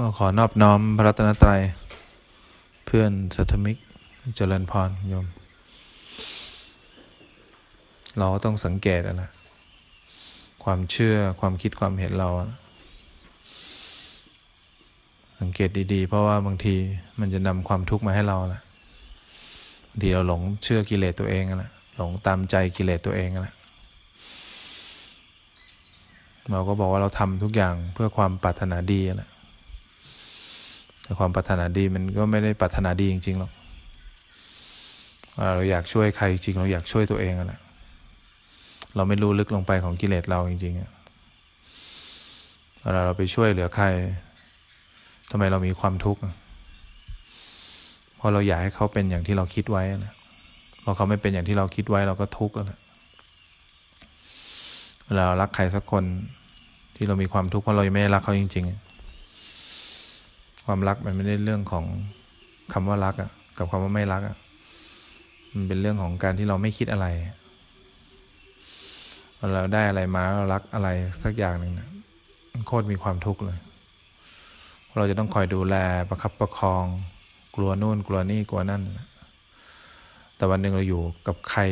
ก็ขอนอบน้อมพระรัตนตรัย เพื่อนสัทมิกเจริญพรโยม เราต้องสังเกตนะความเชื่อความคิดความเห็นเรา สังเกตดีๆ เพราะว่าบางทีมันจะนำความทุกข์มาให้เราแหละบางทีเราหลงเชื่อกิเลสตัวเองแหละหลงตามใจกิเลสตัวเองแหละเราก็บอกว่าเราทำทุกอย่างเพื่อความปรารถนาดีแหละ แต่ความปรารถนาดีมันก็ไม่ได้ปรารถนาดีจริงๆหรอกเราอยากช่วยใครจริง เราอยากช่วยตัวเองแหละเราไม่รู้ลึกลงไปของกิเลสเราจริงๆเวลาเราไปช่วยเหลือใครทำไมเรามีความทุกข์เพราะเราอยากให้เขาเป็นอย่างที่เราคิดไว้นะพอเขาไม่เป็นอย่างที่เราคิดไว้เราก็ทุกข์แล้วเวลาเรารักใครสักคนที่เรามีความทุกข์เพราะเรายังไม่ได้รักเขาจริง ๆ ความรักมันไม่ได้เรื่องของคำว่ารักอะกับคำว่าไม่รักอะมันเป็นเรื่องของการที่เราไม่คิดอะไรเราได้อะไรมาเรารักอะไรสักอย่างหนึ่งนะโคตรมีความทุกข์เลย เราจะต้องคอยดูแลประคับประคอง กลัวนู่นกลัวนี่กลัวนั่น แต่วันหนึ่งเราอยู่กับใคร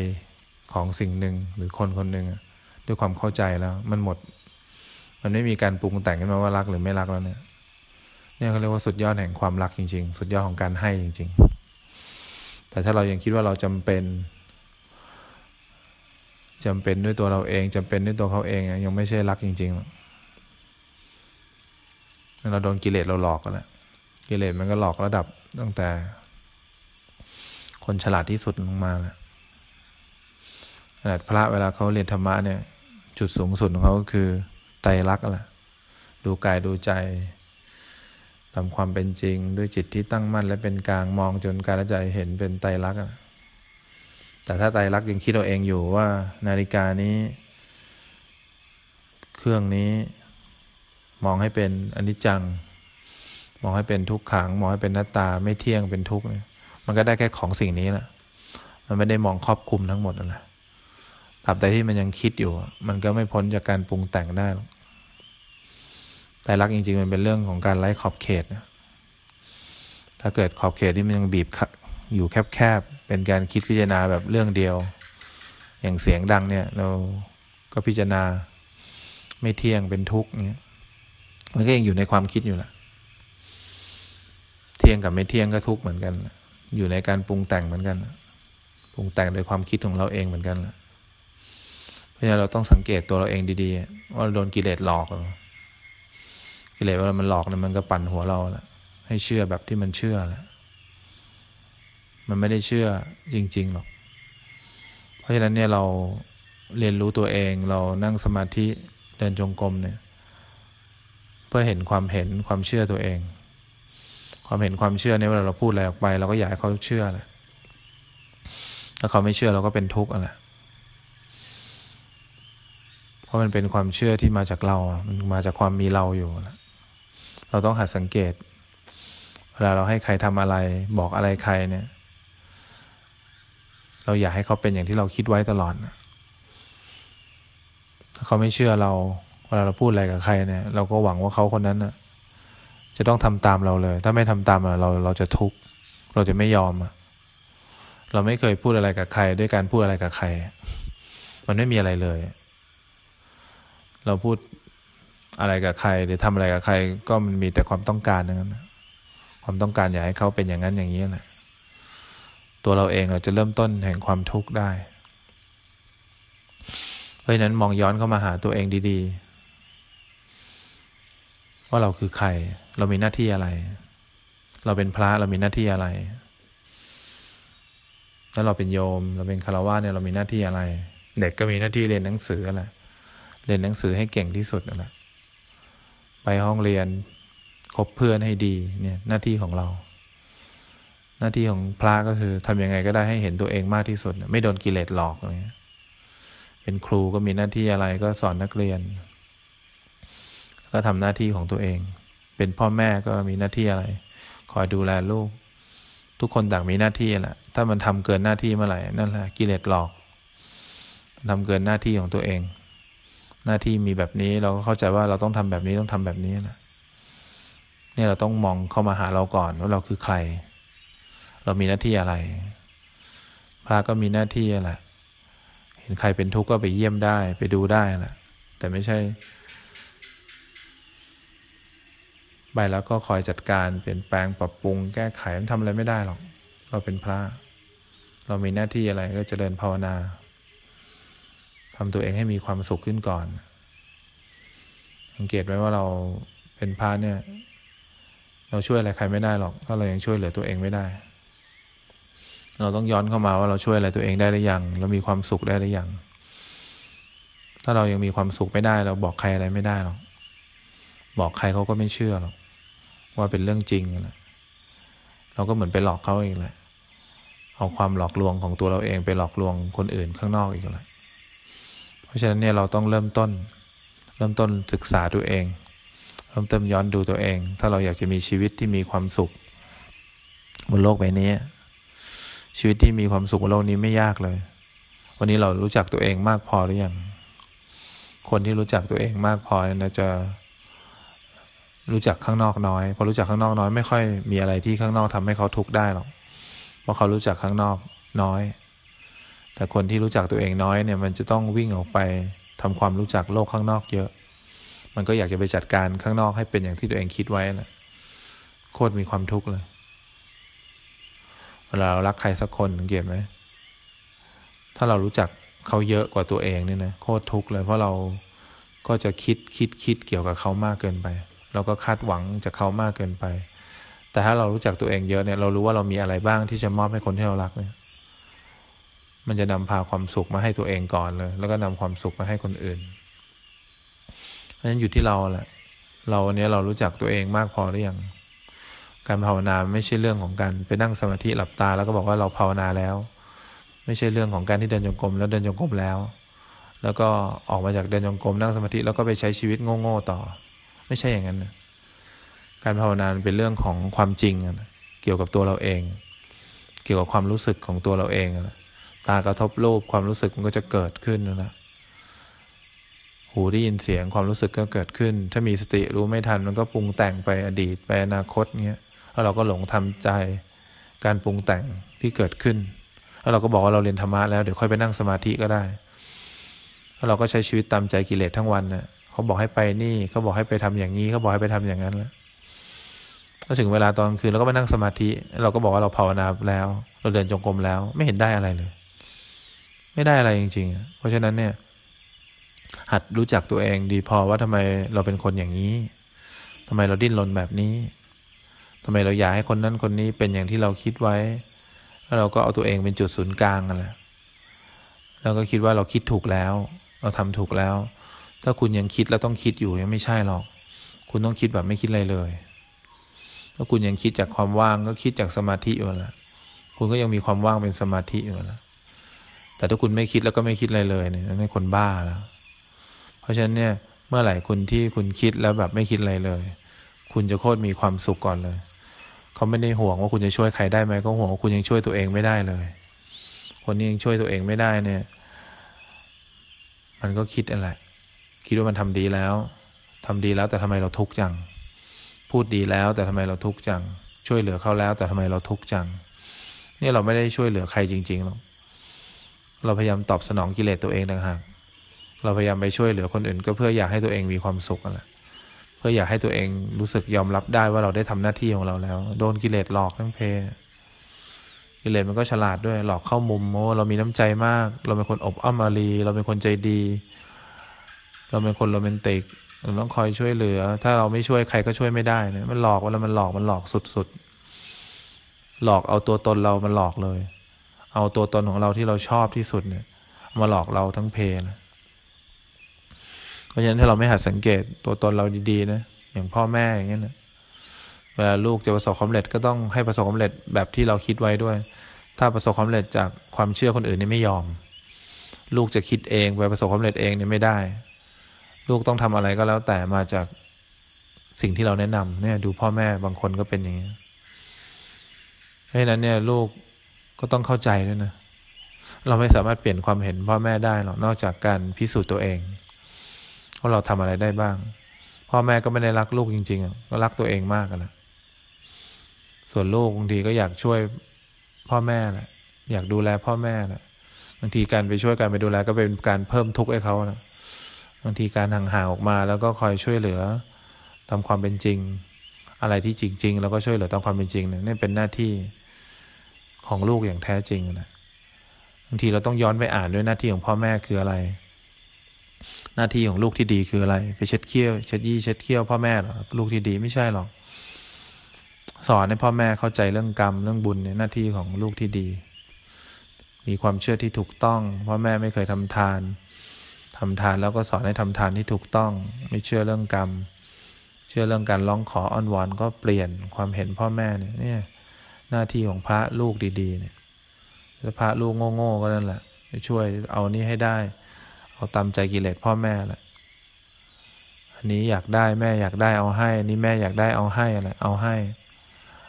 ของสิ่งหนึ่งหรือคนคนหนึ่งด้วยความเข้าใจแล้ว มันหมด มันไม่มีการปรุงแต่งขึ้นมาว่ารักหรือไม่รักแล้วเนี่ย เนี่ยเขาเรียกว่าสุดยอดแห่งความรักจริง ๆ สุดยอดของการให้จริง ๆ แต่ถ้าเรายังคิดว่าเราจำเป็นจำเป็นด้วยตัวเราเองจำเป็นด้วยตัวเขาเองยังไม่ใช่รักจริงๆเราโดนกิเลสเราหลอกกันแล้วกิเลสมันก็หลอกระดับตั้งแต่ คนฉลาดที่สุดลงมาแล้วขนาดพระเวลาเขาเรียนธรรมะเนี่ย จุดสูงสุดของเขาก็คือไตรลักษณ์แหละดูกายดูใจ ตามความเป็นจริง ด้วยจิตที่ตั้งมั่นและเป็นกลางมองจนกายและใจเห็นเป็นไตรลักษณ์แต่ถ้าไตรลักษณ์ยังคิดเราเองอยู่ว่า นาฬิกานี้ เครื่องนี้มองให้เป็นอนิจจัง มองให้เป็นทุกขัง มองให้เป็นหน้าตาไม่เที่ยงเป็นทุกข์มันก็ได้แค่ของสิ่งนี้แหละมันไม่ได้มองครอบคลุมทั้งหมดนะตราบใดที่มันยังคิดอยู่ มันก็ไม่พ้นจากการปรุงแต่งได้หรอก แต่รักจริงๆ มันเป็นเรื่องของการไล่ขอบเขตนะถ้าเกิดขอบเขตที่มันยังบีบอยู่แคบๆ เป็นการคิดพิจารณาแบบเรื่องเดียว อย่างเสียงดังเนี่ยเราก็พิจารณาไม่เที่ยงเป็นทุกข์เนี่ยมันก็ยังอยู่ในความคิดอยู่ละเที่ยงกับไม่เที่ยงก็ทุกข์เหมือนกัน อยู่ในการปรุงแต่งเหมือนกันปรุงแต่งโดยความคิดของเราเองเหมือนกันเพราะฉะนั้นเราต้องสังเกตตัวเราเองดีๆ ว่าโดนกิเลสหลอกหรือ กิเลสเวลามันหลอกเนี่ยมันก็ปั่นหัวเราแหละให้เชื่อแบบที่มันเชื่อแหละมันไม่ได้เชื่อจริงๆหรอก เพราะฉะนั้นเนี่ยเราเรียนรู้ตัวเองเรานั่งสมาธิเดินจงกรมเนี่ย เพื่อเห็นความเห็นความเชื่อตัวเอง ความเห็นความเชื่อเนี่ยเวลาเราพูดอะไรออกไป เราก็อยากให้เขาเชื่อแหละถ้าเขาไม่เชื่อเราก็เป็นทุกข์อะไรเพราะมันเป็นความเชื่อที่มาจากเรา มันมาจากความมีเราอยู่ เราต้องหัดสังเกต เวลาเราให้ใครทำอะไร บอกอะไรใครเนี่ย เราอยากให้เขาเป็นอย่างที่เราคิดไว้ตลอดถ้าเขาไม่เชื่อเรา เวลาเราพูดอะไรกับใครเนี่ย เราก็หวังว่าเขาคนนั้นนะจะต้องทำตามเราเลย ถ้าไม่ทำตามเราเราจะทุกข์เราจะไม่ยอมเราไม่เคยพูดอะไรกับใคร ด้วยการพูดอะไรกับใคร มันไม่มีอะไรเลย เราพูด อะไรกับใคร หรือทำอะไรกับใคร ก็มันมีแต่ความต้องการนั้นความต้องการอยากให้เขาเป็นอย่างนั้นอย่างนี้แหละตัวเราเองเราจะเริ่มต้นแห่งความทุกข์ได้ เพราะนั้นมองย้อนเข้ามาหาตัวเองดีๆ ว่าเราคือใคร เรามีหน้าที่อะไร เราเป็นพระเรามีหน้าที่อะไร แล้วเราเป็นโยม เราเป็นคารวะเนี่ยเรามีหน้าที่อะไร เด็กก็มีหน้าที่เรียนหนังสืออะไรเรียนหนังสือให้เก่งที่สุดนั่นแหละ ไปห้องเรียนคบเพื่อนให้ดีเนี่ยหน้าที่ของเรา หน้าที่ของพระก็คือทำยังไงก็ได้ให้เห็นตัวเองมากที่สุด ไม่โดนกิเลสหลอกเลยเป็นครูก็มีหน้าที่อะไรก็สอนนักเรียน ก็ทำหน้าที่ของตัวเอง เป็นพ่อแม่ก็มีหน้าที่อะไร คอยดูแลลูก ทุกคนต่างมีหน้าที่แหละถ้ามันทำเกินหน้าที่เมื่อไหร่นั่นแหละกิเลสหลอกทำเกินหน้าที่ของตัวเอง หน้าที่มีแบบนี้เราก็เข้าใจว่าเราต้องทำแบบนี้ต้องทำแบบนี้แหละเนี่ยเราต้องมองเข้ามาหาเราก่อนว่าเราคือใคร เรามีหน้าที่อะไร พระก็มีหน้าที่แหละเห็นใครเป็นทุกข์ก็ไปเยี่ยมได้ไปดูได้แหละแต่ไม่ใช่ไปแล้วก็คอยจัดการเปลี่ยนแปลงปรับปรุง แก้ไขมันทำอะไรไม่ได้หรอก เราเป็นพระ เรามีหน้าที่อะไรก็จเจริญภาวนา ทำตัวเองให้มีความสุขขึ้นก่อน สังเกตไว้ว่าเราเป็นพระเนี่ย เราช่วยอะไรใครไม่ได้หรอก ถ้าเรายังช่วยเหลือตัวเองไม่ได้ เราต้องย้อนเข้ามาว่าเราช่วยอะไรตัวเองได้หรือยัง เรามีความสุขได้หรือยัง ถ้าเรายังมีความสุขไม่ได้ เราบอกใครอะไรไม่ได้หรอก บอกใครเขาก็ไม่เชื่อหรอก ว่าเป็นเรื่องจริงแหละเราก็เหมือนไปหลอกเขาเองแหละ เอาความหลอกลวงของตัวเราเองไปหลอกลวงคนอื่นข้างนอกอีกและเพ ราะฉะนั้นเนี่ยเราต้องเริ่มต้น เริ่มต้นศึกษาตัวเอง เริ่มต้นย้อนดูตัวเอง ถ้าเราอยากจะมีชีวิตที่มีความสุข บนโลกใบนี้ ชีวิตที่มีความสุขบนโลกนี้ไม่ยากเลย วันนี้เรารู้จักตัวเองมากพอหรือยังคนที่รู้จักตัวเองมากพอนะจะรู้จักข้างนอกน้อยพอรู้จักข้างนอกน้อยไม่ค่อยมีอะไรที่ข้างนอกทำให้เขาทุกข์ได้หรอกเพราะเขารู้จักข้างนอกน้อย แต่คนที่รู้จักตัวเองน้อยเนี่ยมันจะต้องวิ่งออกไปทำความรู้จักโลกข้างนอกเยอะ มันก็อยากจะไปจัดการข้างนอกให้เป็นอย่างที่ตัวเองคิดไว้แหละโคตรมีความทุกข์เลยเวลาเรารักใครสักคนสังเกตไหมถ้าเรารู้จักเขาเยอะกว่าตัวเองเนี่ยนะโคตรทุกข์เลยเพราะเราก็จะคิดคิดคิดเกี่ยวกับเขามากเกินไป เราก็คาดหวังจากเขามากเกินไป แต่ถ้าเรารู้จักตัวเองเยอะเนี่ยเรารู้ว่าเรามีอะไรบ้างที่จะมอบให้คนที่เรารักเนี่ย มันจะนำพาความสุขมาให้ตัวเองก่อนเลย แล้วก็นำความสุขมาให้คนอื่น เพราะฉะนั้นอยู่ที่เราแหละ เราเนี้ยเรารู้จักตัวเองมากพอหรือยัง การภาวนาไม่ใช่เรื่องของการไปนั่งสมาธิหลับตา แล้วก็บอกว่าเราภาวนาแล้ว ไม่ใช่เรื่องของการที่เดินจงกรมแล้วเดินจงกรมแล้ว แล้วก็ออกมาจากเดินจงกรมนั่งสมาธิแล้วก็ไปใช้ชีวิตโง่ๆต่อ ไม่ใช่อย่างนั้นนะการภาวนาเป็นเรื่องของความจริง เกี่ยวกับตัวเราเอง เกี่ยวกับความรู้สึกของตัวเราเองนะ ตากระทบรูปความรู้สึกมันก็จะเกิดขึ้นนะหูได้ยินเสียงความรู้สึกก็เกิดขึ้น ถ้ามีสติรู้ไม่ทันมันก็ปรุงแต่งไปอดีตไปอนาคตเงี้ยแล้วเราก็หลงทำใจการปรุงแต่งที่เกิดขึ้น แล้วเราก็บอกว่าเราเรียนธรรมะแล้วเดี๋ยวค่อยไปนั่งสมาธิก็ได้ แล้วเราก็ใช้ชีวิตตามใจกิเลสทั้งวันนะ่ะเขาบอกให้ไปนี่เขาบอกให้ไปทำอย่างนี้เขาบอกให้ไปทำอย่างนั้นแล้วก็ถึงเวลาตอนคืนเราก็ไปนั่งสมาธิ เราก็บอกว่าเราภาวนาแล้ว เราเดินจงกรมแล้ว ไม่เห็นได้อะไรเลย ไม่ได้อะไรจริง ๆ เพราะฉะนั้นเนี่ย หัดรู้จักตัวเองดีพอว่าทำไมเราเป็นคนอย่างนี้ทำไมเราดิ้นรนแบบนี้ทำไมเราอยากให้คนนั้นคนนี้เป็นอย่างที่เราคิดไว้ แล้วเราก็เอาตัวเองเป็นจุดศูนย์กลางกันแหละแล้วก็คิดว่าเราคิดถูกแล้ว เราทำถูกแล้ว ถ้าคุณยังคิดแล้วต้องคิดอยู่ยังไม่ใช่หรอก คุณต้องคิดแบบไม่คิดอะไรเลยถ้าคุณยังคิดจากความว่างก็คิดจากสมาธิอยู่แล้วคุณก็ยังมีความว่างเป็นสมาธิอยู่แล้ว แต่ถ้าคุณไม่คิดแล้วก็ไม่คิดอะไรเลยเนี่ยนั่นคนบ้าแล้ว เพราะฉะนั้นเนี่ยเมื่อไหร่คุณที่คุณคิดแล้วแบบไม่คิดอะไรเลย คุณจะโคตรมีความสุขก่อนเลย เขาไม่ได้ห่วงว่าคุณจะช่วยใครได้ไหมก็ห่วงว่าคุณยังช่วยตัวเองไม่ได้เลย คนนี้ยังช่วยตัวเองไม่ได้เนี่ย มันก็คิดอะไร คิดว่ามันทำดีแล้วทำดีแล้วแต่ทำไมเราทุกข์จัง พูดดีแล้วแต่ทำไมเราทุกข์จัง ช่วยเหลือเขาแล้วแต่ทำไมเราทุกข์จัง นี่เราไม่ได้ช่วยเหลือใครจริงๆหรอก เราพยายามตอบสนองกิเลสตัวเองต่างหากเราพยายามไปช่วยเหลือคนอื่น ก็เพื่ออยากให้ตัวเองมีความสุขนั่นแหละเพื่ออยากให้ตัวเองรู้สึกยอมรับได้ว่าเราได้ทำหน้าที่ของเราแล้ว โดนกิเลสหลอกทั้งเพกิเลสมันก็ฉลาดด้วยหลอกเข้ามุมโมเรามีน้ำใจมาก เราเป็นคนอบอ้อมอารี เราเป็นคนใจดี เราเป็นคนโรแมนติกเราต้องคอยช่วยเหลือ ถ้าเราไม่ช่วยใครก็ช่วยไม่ได้นะมันหลอกเวลามันหลอกมันหลอกสุดๆหลอกเอาตัวตนเรามันหลอกเลย เอาตัวตนของเราที่เราชอบที่สุดเนี่ย มาหลอกเราทั้งเพนะเพราะฉะนั้นถ้าเราไม่หัดสังเกตตัวตนเราดีๆนะอย่างพ่อแม่อย่างเงี้ยนะเวลาลูกจะประสบความสำเร็จก็ต้องให้ประสบความสำเร็จแบบที่เราคิดไว้ด้วย ถ้าประสบความสำเร็จจากความเชื่อคนอื่นนี่ไม่ยอม ลูกจะคิดเองไปประสบความสำเร็จเองเนี่ยไม่ได้ ลูกต้องทำอะไรก็แล้วแต่มาจากสิ่งที่เราแนะนำเนี่ยดูพ่อแม่บางคนก็เป็นอย่างนี้เพราะฉะนั้นเนี่ยลูก ก็ต้องเข้าใจด้วยนะ เราไม่สามารถเปลี่ยนความเห็นพ่อแม่ได้หรอกนอกจากการพิสูจน์ตัวเองว่าเราทำอะไรได้บ้าง พ่อแม่ก็ไม่ได้รักลูกจริงๆก็รักตัวเองมากกันละส่วนลูกบางทีก็อยากช่วยพ่อแม่แหละ อยากดูแลพ่อแม่แหละบางทีการไปช่วยการไปดูแลก็เป็นการเพิ่มทุกข์ให้เขานะบางทีการห่างๆออกมา แล้วก็คอยช่วยเหลือตามความเป็นจริง อะไรที่จริง ๆ แล้วก็ช่วยเหลือตามความเป็นจริงเนี่ยนี่เป็นหน้าที่ ของลูกอย่างแท้จริงนะบางทีเราต้องย้อนไปอ่านด้วยหน้าที่ของพ่อแม่คืออะไร หน้าที่ของลูกที่ดีคืออะไร ไปเช็ดเขี้ยวเช็ดยี่เช็ดเขี้ยวพ่อแม่หรอลูกที่ดีไม่ใช่หรอกสอนให้พ่อแม่เข้าใจเรื่องกรรมเรื่องบุญเนี่ยหน้าที่ของลูกที่ดี มีความเชื่อที่ถูกต้อง พ่อแม่ไม่เคยทำทานทำทานแล้วก็สอนให้ทำทานที่ถูกต้อง ไม่เชื่อเรื่องกรรม เชื่อเรื่องการร้องขออ้อนวอนก็เปลี่ยนความเห็นพ่อแม่เนี่ยเนี่ย หน้าที่ของพระลูกดีๆเนี่ยถ้าพระลูกโง่ๆก็นั่นแหละช่วยเอานี้ให้ได้ เอาตามใจกิเลสพ่อแม่แหละอันนี้อยากได้แม่อยากได้เอาให้อันนี้แม่อยากได้เอาให้อะไรเอาให้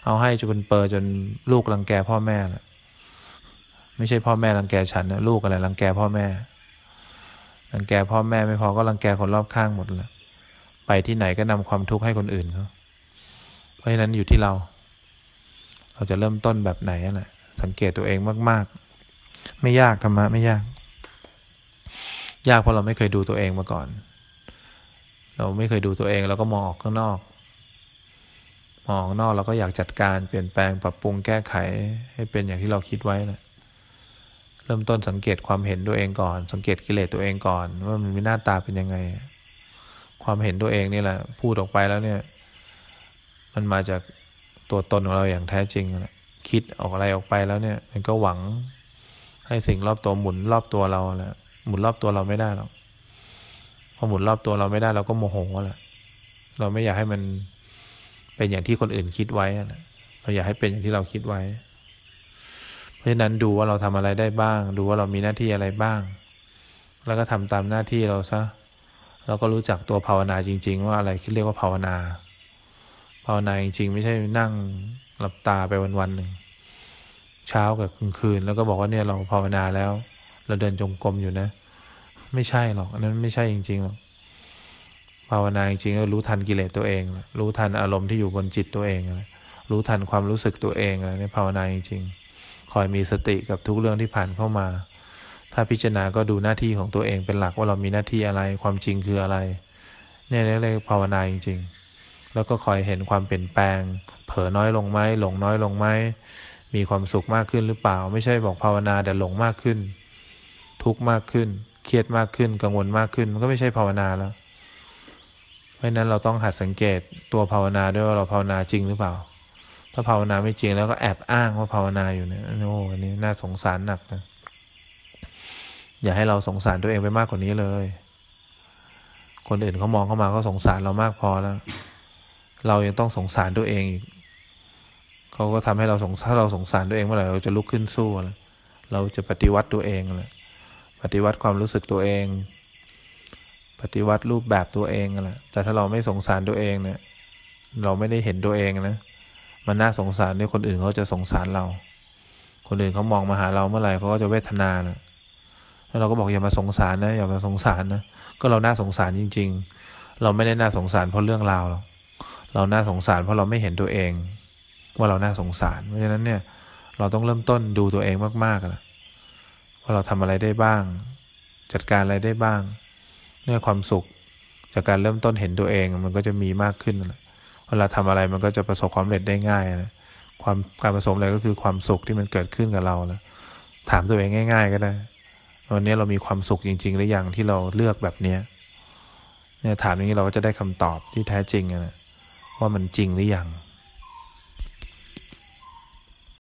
เอาให้จนเป็นเปอร์จนลูกรังแกพ่อแม่แหละไม่ใช่พ่อแม่รังแกฉันนะลูกอะไรรังแกพ่อแม่รังแกพ่อแม่ไม่พอก็รังแกคนรอบข้างหมดเลยไปที่ไหนก็นำความทุกข์ให้คนอื่นเขาเพราะฉะนั้นอยู่ที่เรา เราจะเริ่มต้นแบบไหนแหละสังเกตตัวเองมาก ๆ ไม่ยากธรรมะไม่ยาก ยากเพราะเราไม่เคยดูตัวเองมาก่อน เราไม่เคยดูตัวเองเราก็มองออกข้างนอก มองนอกเราก็อยากจัดการเปลี่ยนแปลงปรับปรุงแก้ไขให้เป็นอย่างที่เราคิดไว้นะเริ่มต้นสังเกตความเห็นตัวเองก่อน สังเกตกิเลสตัวเองก่อน ว่ามันมีหน้าตาเป็นยังไง ความเห็นตัวเองนี่แหละ พูดออกไปแล้วเนี่ย มันมาจาก ตัวตนของเราอย่างแท้จริงแหละคิดออกอะไรออกไปแล้วเนี่ย มันก็หวังให้สิ่งรอบตัวหมุนรอบตัวเราแหละหมุนรอบตัวเราไม่ได้หรอกพอหมุนรอบตัวเราไม่ได้เราก็โมโหแหละเราไม่อยากให้มันเป็นอย่างที่คนอื่นคิดไว้นะเราอยากให้เป็นอย่างที่เราคิดไว้ เพราะฉะนั้นดูว่าเราทำอะไรได้บ้าง ดูว่าเรามีหน้าที่อะไรบ้าง แล้วก็ทำตามหน้าที่เราซะเราก็รู้จักตัวภาวนาจริง ๆ ว่าอะไรเรียกว่าภาวนา ภาวนาจริงๆไม่ใช่นั่งหลับตาไปวันๆหนึ่งเช้ากับกลางคืน แล้วก็บอกว่าเนี่ยเราภาวนาแล้ว เราเดินจงกรมอยู่นะ ไม่ใช่หรอกอันนั้นไม่ใช่จริงๆหรอกภาวนาจริงๆก็รู้ทันกิเลสตัวเอง รู้ทันอารมณ์ที่อยู่บนจิตตัวเอง รู้ทันความรู้สึกตัวเองอะไรนี่ภาวนาจริงๆคอยมีสติกับทุกเรื่องที่ผ่านเข้ามา ถ้าพิจารณาก็ดูหน้าที่ของตัวเองเป็นหลักว่าเรามีหน้าที่อะไรความจริงคืออะไร เนี่ยเรียกภาวนาจริงๆ แล้วก็คอยเห็นความเปลี่ยนแปลง เผลอน้อยลงไหมหลงน้อยลงไหมมีความสุขมากขึ้นหรือเปล่า ไม่ใช่บอกภาวนาแต่หลงมากขึ้น ทุกข์มากขึ้น เครียดมากขึ้น กังวลมากขึ้น มันก็ไม่ใช่ภาวนาแล้ว เพราะนั้นเราต้องหัดสังเกตตัวภาวนาด้วยว่าเราภาวนาจริงหรือเปล่า ถ้าภาวนาไม่จริงแล้วก็แอบอ้างว่าภาวนาอยู่เนี่ยโอ้อันนี้น่าสงสารหนักนะอย่าให้เราสงสารตัวเองไปมากกว่านี้เลย คนอื่นเขามองเข้ามาเขาสงสารเรามากพอแล้ว เรายังต้องสงสารตัวเองอีกเขาก็ทำให้เราสงถ้าเราสงสารตัวเองเมื่อไหร่เราจะลุกขึ้นสู้แล้วเราจะปฏิวัติตัวเองแหละปฏิวัติความรู้สึกตัวเอง ปฏิวัติรูปแบบตัวเองแหละแต่ถ้าเราไม่สงสารตัวเองเนี่ย เราไม่ได้เห็นตัวเองนะมันน่าสงสารด้วยคนอื่นเขาจะสงสารเรา คนอื่นเขามองมาหาเราเมื่อไหร่เขาก็จะเวทนาแหละแล้วเราก็บอกอย่ามาสงสารนะอย่ามาสงสารนะก็เราน่าสงสารจริง ๆ เราไม่ได้น่าสงสารเพราะเรื่องราวหรอก เราน่าสงสารเพราะเราไม่เห็นตัวเอง ว่าเราน่าสงสาร เพราะฉะนั้นเนี่ยเราต้องเริ่มต้นดูตัวเองมากๆแล้วว่าเราทำอะไรได้บ้าง จัดการอะไรได้บ้างเนี่ยความสุขจากการเริ่มต้นเห็นตัวเองมันก็จะมีมากขึ้นเวลาทำอะไรมันก็จะประสบความสำเร็จได้ง่ายนะความการประสบอะไรก็คือความสุขที่มันเกิดขึ้นกับเราแล้วถามตัวเองง่าย ๆ ก็ได้วันนี้เรามีความสุขจริง ๆ หรือยังที่เราเลือกแบบเนี้ยเนี่ยถามอย่างนี้เราก็จะได้คำตอบที่แท้จริงนะ ว่ามันจริงหรือยัง